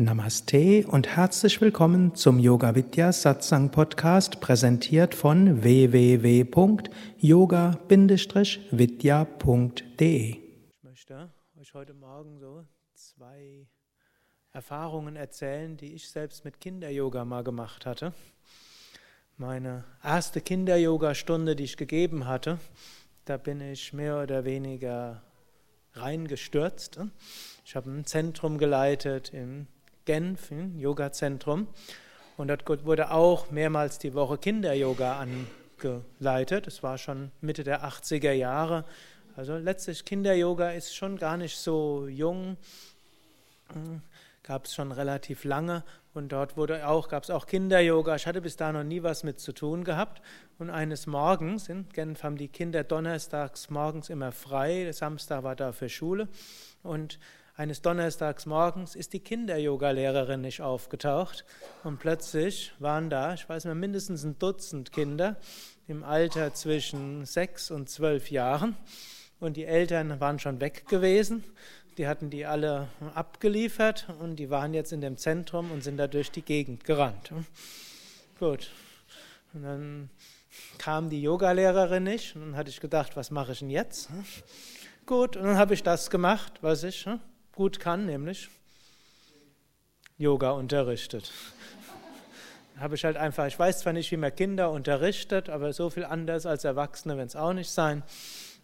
Namaste und herzlich willkommen zum Yoga Vidya Satsang Podcast, präsentiert von www.yoga-vidya.de. Ich möchte euch heute Morgen so zwei Erfahrungen erzählen, die ich selbst mit Kinder-Yoga mal gemacht hatte. Meine erste Kinder-Yoga-Stunde, die ich gegeben hatte, da bin ich mehr oder weniger reingestürzt. Ich habe ein Zentrum geleitet in Genf, ein Yoga-Zentrum. Und dort wurde auch mehrmals die Woche Kinder-Yoga angeleitet. Es war schon Mitte der 80er Jahre. Also letztlich Kinder-Yoga ist schon gar nicht so jung. Hm, gab es schon relativ lange und dort auch, gab es auch Kinder-Yoga. Ich hatte bis da noch nie was mit zu tun gehabt. Und eines Morgens, in Genf haben die Kinder donnerstags morgens immer frei, Samstag war da für Schule. Und eines Donnerstags morgens ist die Kinder-Yoga-Lehrerin nicht aufgetaucht. Und plötzlich waren da, ich weiß nicht, mindestens ein Dutzend Kinder im Alter zwischen sechs und zwölf Jahren. Und die Eltern waren schon weg gewesen die hatten die alle abgeliefert und die waren jetzt in dem Zentrum und sind da durch die Gegend gerannt. Gut. Und dann kam die Yogalehrerin nicht und dann hatte ich gedacht, was mache ich denn jetzt? Gut, und dann habe ich das gemacht, was ich gut kann, nämlich Yoga unterrichtet. Habe ich halt einfach, ich weiß zwar nicht, wie man Kinder unterrichtet, aber so viel anders als Erwachsene, wenn es auch nicht sein.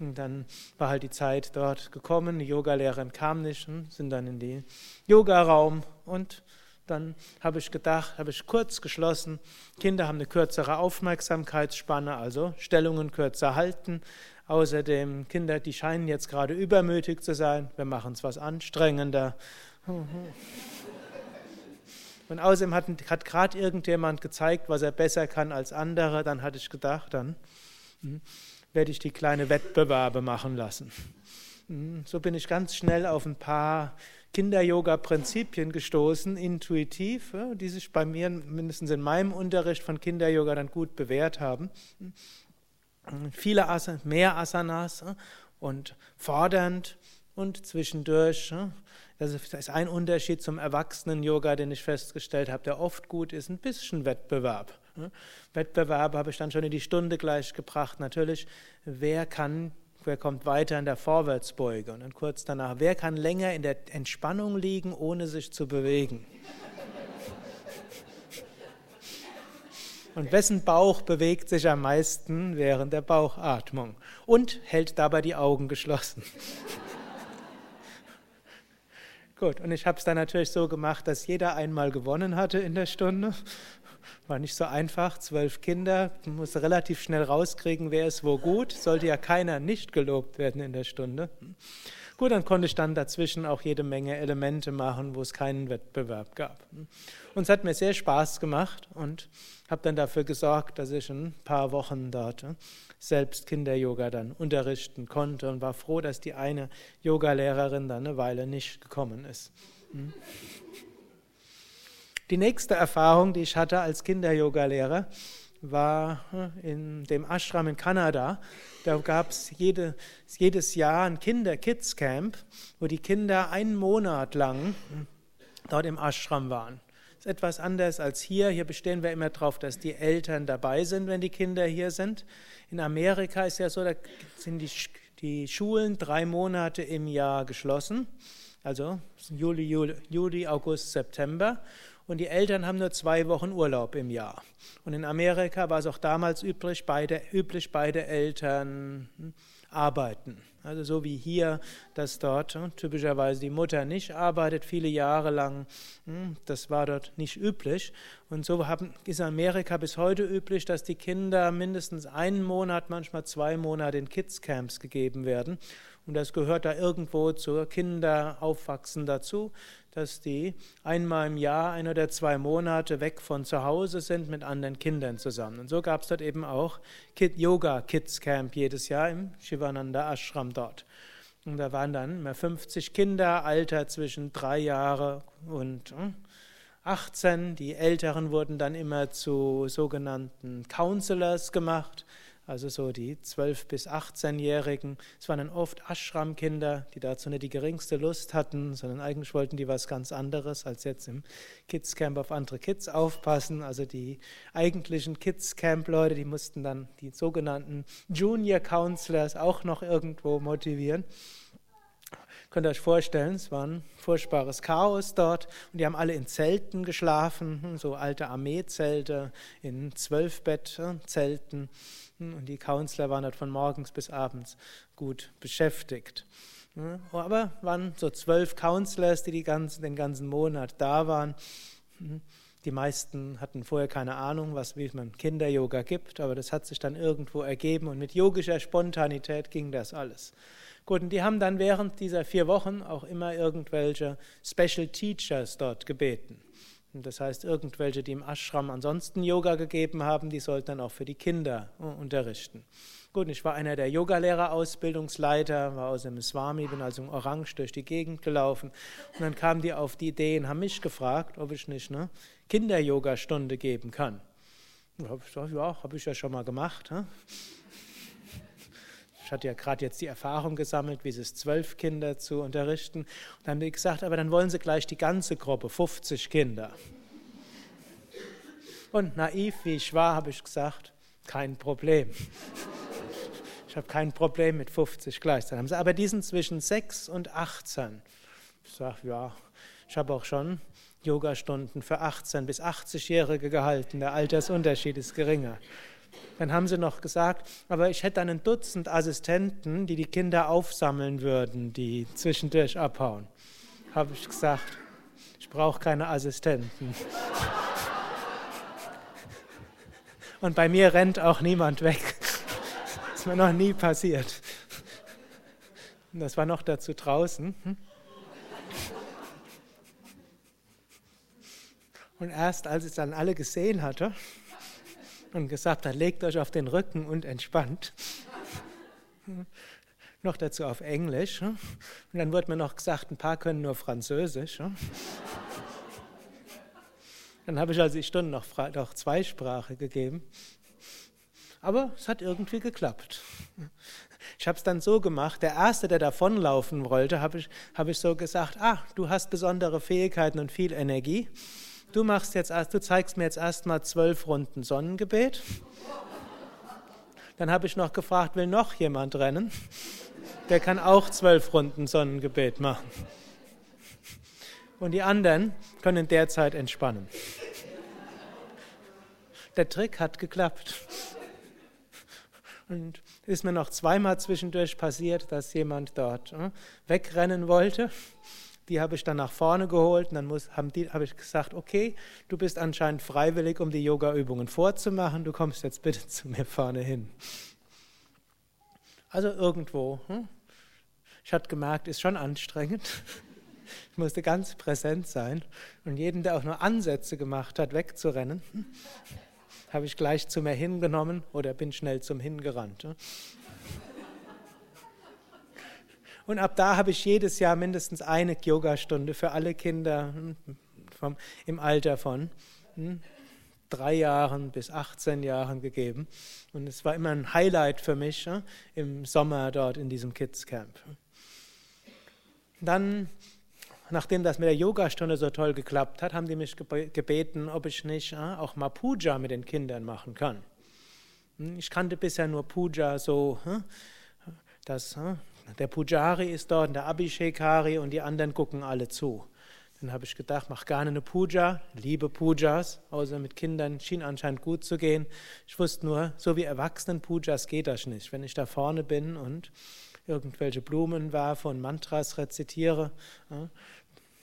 Und dann war halt die Zeit dort gekommen, die Yogalehrerin kam nicht und sind dann in den Yogaraum und dann habe ich gedacht, habe ich kurz geschlossen, Kinder haben eine kürzere Aufmerksamkeitsspanne, also Stellungen kürzer halten. Außerdem, Kinder, die scheinen jetzt gerade übermütig zu sein, wir machen es was anstrengender. Und außerdem hat, hat gerade irgendjemand gezeigt, was er besser kann als andere, dann hatte ich gedacht, dann hm, werde ich die kleine Wettbewerbe machen lassen. Hm, so bin ich ganz schnell auf ein paar Kinder-Yoga-Prinzipien gestoßen, intuitiv, die sich bei mir, mindestens in meinem Unterricht von Kinder-Yoga, dann gut bewährt haben. Viele Asanas, mehr Asanas und fordernd und zwischendurch. Das ist ein Unterschied zum Erwachsenen-Yoga, den ich festgestellt habe, der oft gut ist, ein bisschen Wettbewerb. Wettbewerbe habe ich dann schon in die Stunde gleich gebracht. Natürlich, wer kann, wer kommt weiter in der Vorwärtsbeuge? Und dann kurz danach, wer kann länger in der Entspannung liegen, ohne sich zu bewegen? Und wessen Bauch bewegt sich am meisten während der Bauchatmung und hält dabei die Augen geschlossen? Gut, und ich habe es dann natürlich so gemacht, dass jeder einmal gewonnen hatte in der Stunde war nicht so einfach, zwölf Kinder, musste relativ schnell rauskriegen, wer ist wo gut, sollte ja keiner nicht gelobt werden in der Stunde. Gut, dann konnte ich dann dazwischen auch jede Menge Elemente machen, wo es keinen Wettbewerb gab. Und es hat mir sehr Spaß gemacht und habe dann dafür gesorgt, dass ich ein paar Wochen dort selbst Kinder-Yoga dann unterrichten konnte und war froh, dass die eine Yogalehrerin dann eine Weile nicht gekommen ist. Hm. Die nächste Erfahrung, die ich hatte als Kinder-Yoga-Lehrer, war äh, in dem Ashram in Kanada. Da gab es jede, jedes Jahr ein Kinder-Kids-Camp, wo die Kinder einen Monat lang dort im Ashram waren. Ist etwas anders als hier. Hier bestehen wir immer darauf, dass die Eltern dabei sind, wenn die Kinder hier sind. In Amerika ist ja so, da sind die, die Schulen drei Monate im Jahr geschlossen. Also Juli, Juli, Juli August, September und die Eltern haben nur zwei Wochen Urlaub im Jahr. Und in Amerika war es auch damals üblich, beide, üblich, beide Eltern hm, arbeiten. Also so wie hier, dass dort hm, typischerweise die Mutter nicht arbeitet, viele Jahre lang, hm, das war dort nicht üblich. Und so ist in Amerika bis heute üblich, dass die Kinder mindestens einen Monat, manchmal zwei Monate in Kids-Camps gegeben werden. Und das gehört da irgendwo zur Kinderaufwachsen dazu, dass die einmal im Jahr, ein oder zwei Monate weg von zu Hause sind mit anderen Kindern zusammen. Und so gab es dort eben auch Kid Yoga Kids Camp jedes Jahr im Shivananda Ashram dort. Und da waren dann immer 50 Kinder, Alter zwischen drei Jahre und 18. Hm, die Älteren wurden dann immer zu sogenannten Counselors gemacht also so die 12- bis 18-Jährigen. Es waren dann oft Ashram-Kinder, die dazu nicht die geringste Lust hatten, sondern eigentlich wollten die was ganz anderes, als jetzt im Kids-Camp auf andere Kids aufpassen. Also die eigentlichen Kids-Camp-Leute, die mussten dann die sogenannten Junior Counselors auch noch irgendwo motivieren. Könnt ihr euch vorstellen, es war ein furchtbares Chaos dort und die haben alle in Zelten geschlafen, hm, so alte Armeezelte, in Zwölfbettzelten hm, und die Counselor waren dort von morgens bis abends gut beschäftigt. Hm, aber waren so zwölf Counselors, die, die ganzen, den ganzen Monat da waren. Die meisten hatten vorher keine Ahnung, was wie man Kinder-Yoga gibt, aber das hat sich dann irgendwo ergeben und mit yogischer Spontanität ging das alles. Gut, und die haben dann während dieser vier Wochen auch immer irgendwelche Special Teachers dort gebeten. Und das heißt, irgendwelche, die im Ashram ansonsten Yoga gegeben haben, die sollten dann auch für die Kinder äh, unterrichten. Gut, ich war einer der Yogalehrer-Ausbildungsleiter, war aus dem Swami, bin also in Orange durch die Gegend gelaufen. Und dann kamen die auf die Idee und haben mich gefragt, ob ich nicht eine Kinder-Yoga-Stunde geben kann. Und habe ich gesagt, ja, habe ich ja schon mal gemacht. Hm? Ich hatte ja gerade jetzt die Erfahrung gesammelt, wie es zwölf Kinder zu unterrichten. Und dann haben die gesagt, aber dann wollen sie gleich die ganze Gruppe, 50 Kinder. Und naiv wie ich war, habe ich gesagt, kein Problem. Ich habe kein Problem mit 50 gleichzeitig. Haben sie, aber die sind zwischen 6 und 18. Ich sage, ja, ich habe auch schon Yogastunden für 18 bis 80-Jährige gehalten. Der Altersunterschied ist geringer. Dann haben sie noch gesagt, aber ich hätte einen Dutzend Assistenten, die die Kinder aufsammeln würden, die zwischendurch abhauen. Habe ich gesagt, ich brauche keine Assistenten. Und bei mir rennt auch niemand weg. Das ist mir noch nie passiert. Das war noch dazu draußen. Und erst als ich es dann alle gesehen hatte, und gesagt hat, legt euch auf den Rücken und entspannt. noch dazu auf Englisch. Und dann wurde mir noch gesagt, ein paar können nur Französisch. Dann habe ich also die Stunde noch, noch Zweisprache gegeben. Aber es hat irgendwie geklappt. Ich habe es dann so gemacht, der Erste, der davonlaufen wollte, habe ich, hab ich so gesagt, ah, du hast besondere Fähigkeiten und viel Energie. Du machst jetzt, du zeigst mir jetzt erstmal zwölf Runden Sonnengebet. Dann habe ich noch gefragt, will noch jemand rennen? Der kann auch zwölf Runden Sonnengebet machen. Und die anderen können derzeit entspannen. Der Trick hat geklappt. Und ist mir noch zweimal zwischendurch passiert, dass jemand dort äh, wegrennen wollte. Die habe ich dann nach vorne geholt und dann muss, haben die, habe ich gesagt, okay, du bist anscheinend freiwillig, um die Yoga-Übungen vorzumachen, du kommst jetzt bitte zu mir vorne hin. Also irgendwo. Hm? Ich hatte gemerkt, ist schon anstrengend. Ich musste ganz präsent sein. Und jeden, der auch nur Ansätze gemacht hat, wegzurennen, hm, habe ich gleich zu mir hingenommen oder bin schnell zum Hingerannt. Und ab da habe ich jedes Jahr mindestens eine Yogastunde für alle Kinder hm, vom, im Alter von hm, drei Jahren bis 18 Jahren gegeben. Und es war immer ein Highlight für mich ja, im Sommer dort in diesem Kids Camp. Dann, nachdem das mit der Yogastunde so toll geklappt hat, haben die mich gebeten, ob ich nicht ja, auch mal Puja mit den Kindern machen kann. Hm, ich kannte bisher nur Puja so, das der Pujari ist dort, der Abhishekari und die anderen gucken alle zu. Dann habe ich gedacht, mach gerne eine Puja, liebe Pujas, außer mit Kindern schien anscheinend gut zu gehen. Ich wusste nur, so wie Erwachsenen-Pujas geht das nicht. Wenn ich da vorne bin und irgendwelche Blumen werfe und Mantras rezitiere,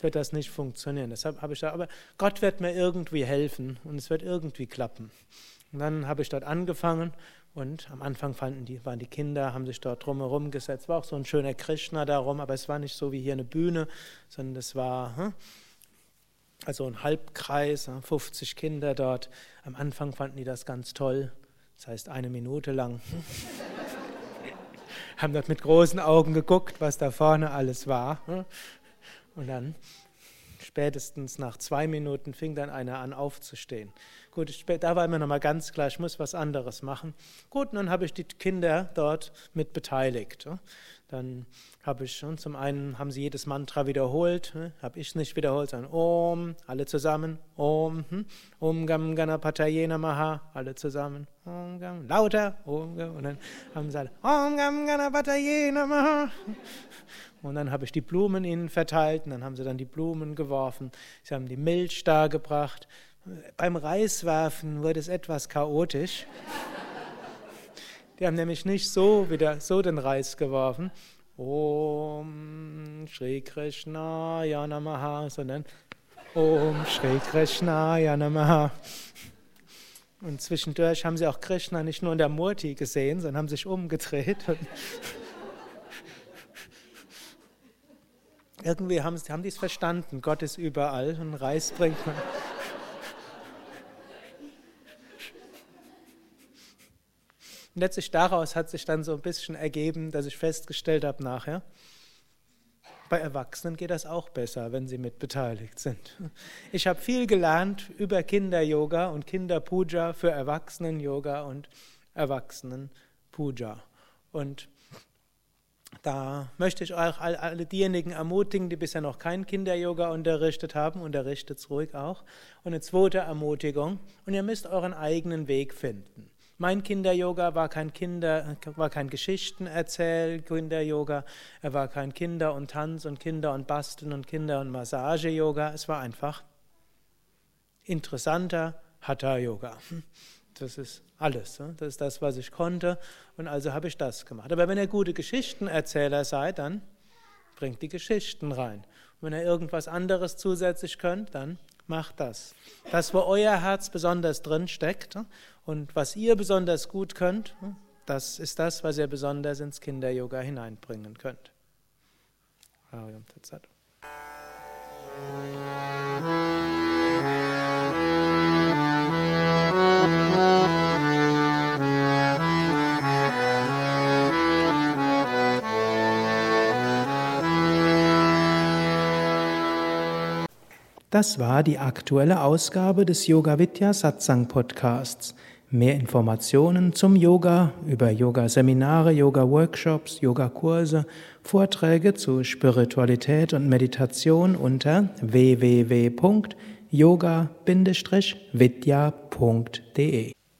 wird das nicht funktionieren. Deshalb habe ich da, aber Gott wird mir irgendwie helfen und es wird irgendwie klappen. Und dann habe ich dort angefangen und am Anfang die, waren die Kinder, haben sich dort drumherum gesetzt. War auch so ein schöner Krishna darum, aber es war nicht so wie hier eine Bühne, sondern es war hm, also ein Halbkreis, 50 Kinder dort. Am Anfang fanden die das ganz toll. Das heißt, eine Minute lang. haben dort mit großen Augen geguckt, was da vorne alles war. Hm. Und dann, spätestens nach zwei Minuten, fing dann einer an aufzustehen. Gut, da war immer noch mal ganz klar, ich muss was anderes machen. Gut, und dann habe ich die Kinder dort mit beteiligt. Dann habe ich schon, zum einen haben sie jedes Mantra wiederholt, ne? habe ich nicht wiederholt, sondern Om, alle zusammen, Om, hm? Om Gam Ganapataye Namaha, alle zusammen, Om Gam, lauter, Om Gam, und dann haben sie alle Om Gam Ganapataye Namaha. Und dann habe ich die Blumen ihnen verteilt und dann haben sie dann die Blumen geworfen. Sie haben die Milch dargebracht. Beim Reiswerfen wurde es etwas chaotisch. Die haben nämlich nicht so wieder so den Reis geworfen. Om Shri Krishna Yanamaha, sondern Om Shri Krishna Yanamaha. Und zwischendurch haben sie auch Krishna nicht nur in der Murti gesehen, sondern haben sich umgedreht. Irgendwie haben, haben die es verstanden, Gott ist überall und Reis bringt man. Und letztlich daraus hat sich dann so ein bisschen ergeben, dass ich festgestellt habe nachher, bei Erwachsenen geht das auch besser, wenn sie mit beteiligt sind. Ich habe viel gelernt über Kinder-Yoga und Kinder-Puja für Erwachsenen-Yoga und Erwachsenen-Puja. Und da möchte ich auch alle diejenigen ermutigen, die bisher noch kein Kinder-Yoga unterrichtet haben, unterrichtet es ruhig auch. Und eine zweite Ermutigung, und ihr müsst euren eigenen Weg finden. Mein Kinder-Yoga war kein Kinder, war kein Geschichtenerzähl-Kinder-Yoga, er war kein Kinder- und Tanz- und Kinder- und Basteln- und Kinder- und Massage-Yoga, es war einfach interessanter Hatha-Yoga. Das ist alles. Das ist das, was ich konnte. Und also habe ich das gemacht. Aber wenn ihr gute Geschichtenerzähler seid, dann bringt die Geschichten rein. Und wenn ihr irgendwas anderes zusätzlich könnt, dann macht das. Das, wo euer Herz besonders drin steckt und was ihr besonders gut könnt, das ist das, was ihr besonders ins Kinder-Yoga hineinbringen könnt. Ariam Tatsat. Das war die aktuelle Ausgabe des Yoga Vidya Satsang Podcasts. Mehr Informationen zum Yoga über Yoga-Seminare, Yoga-Workshops, Yogakurse, Vorträge zu Spiritualität und Meditation unter www.yoga-vidya.de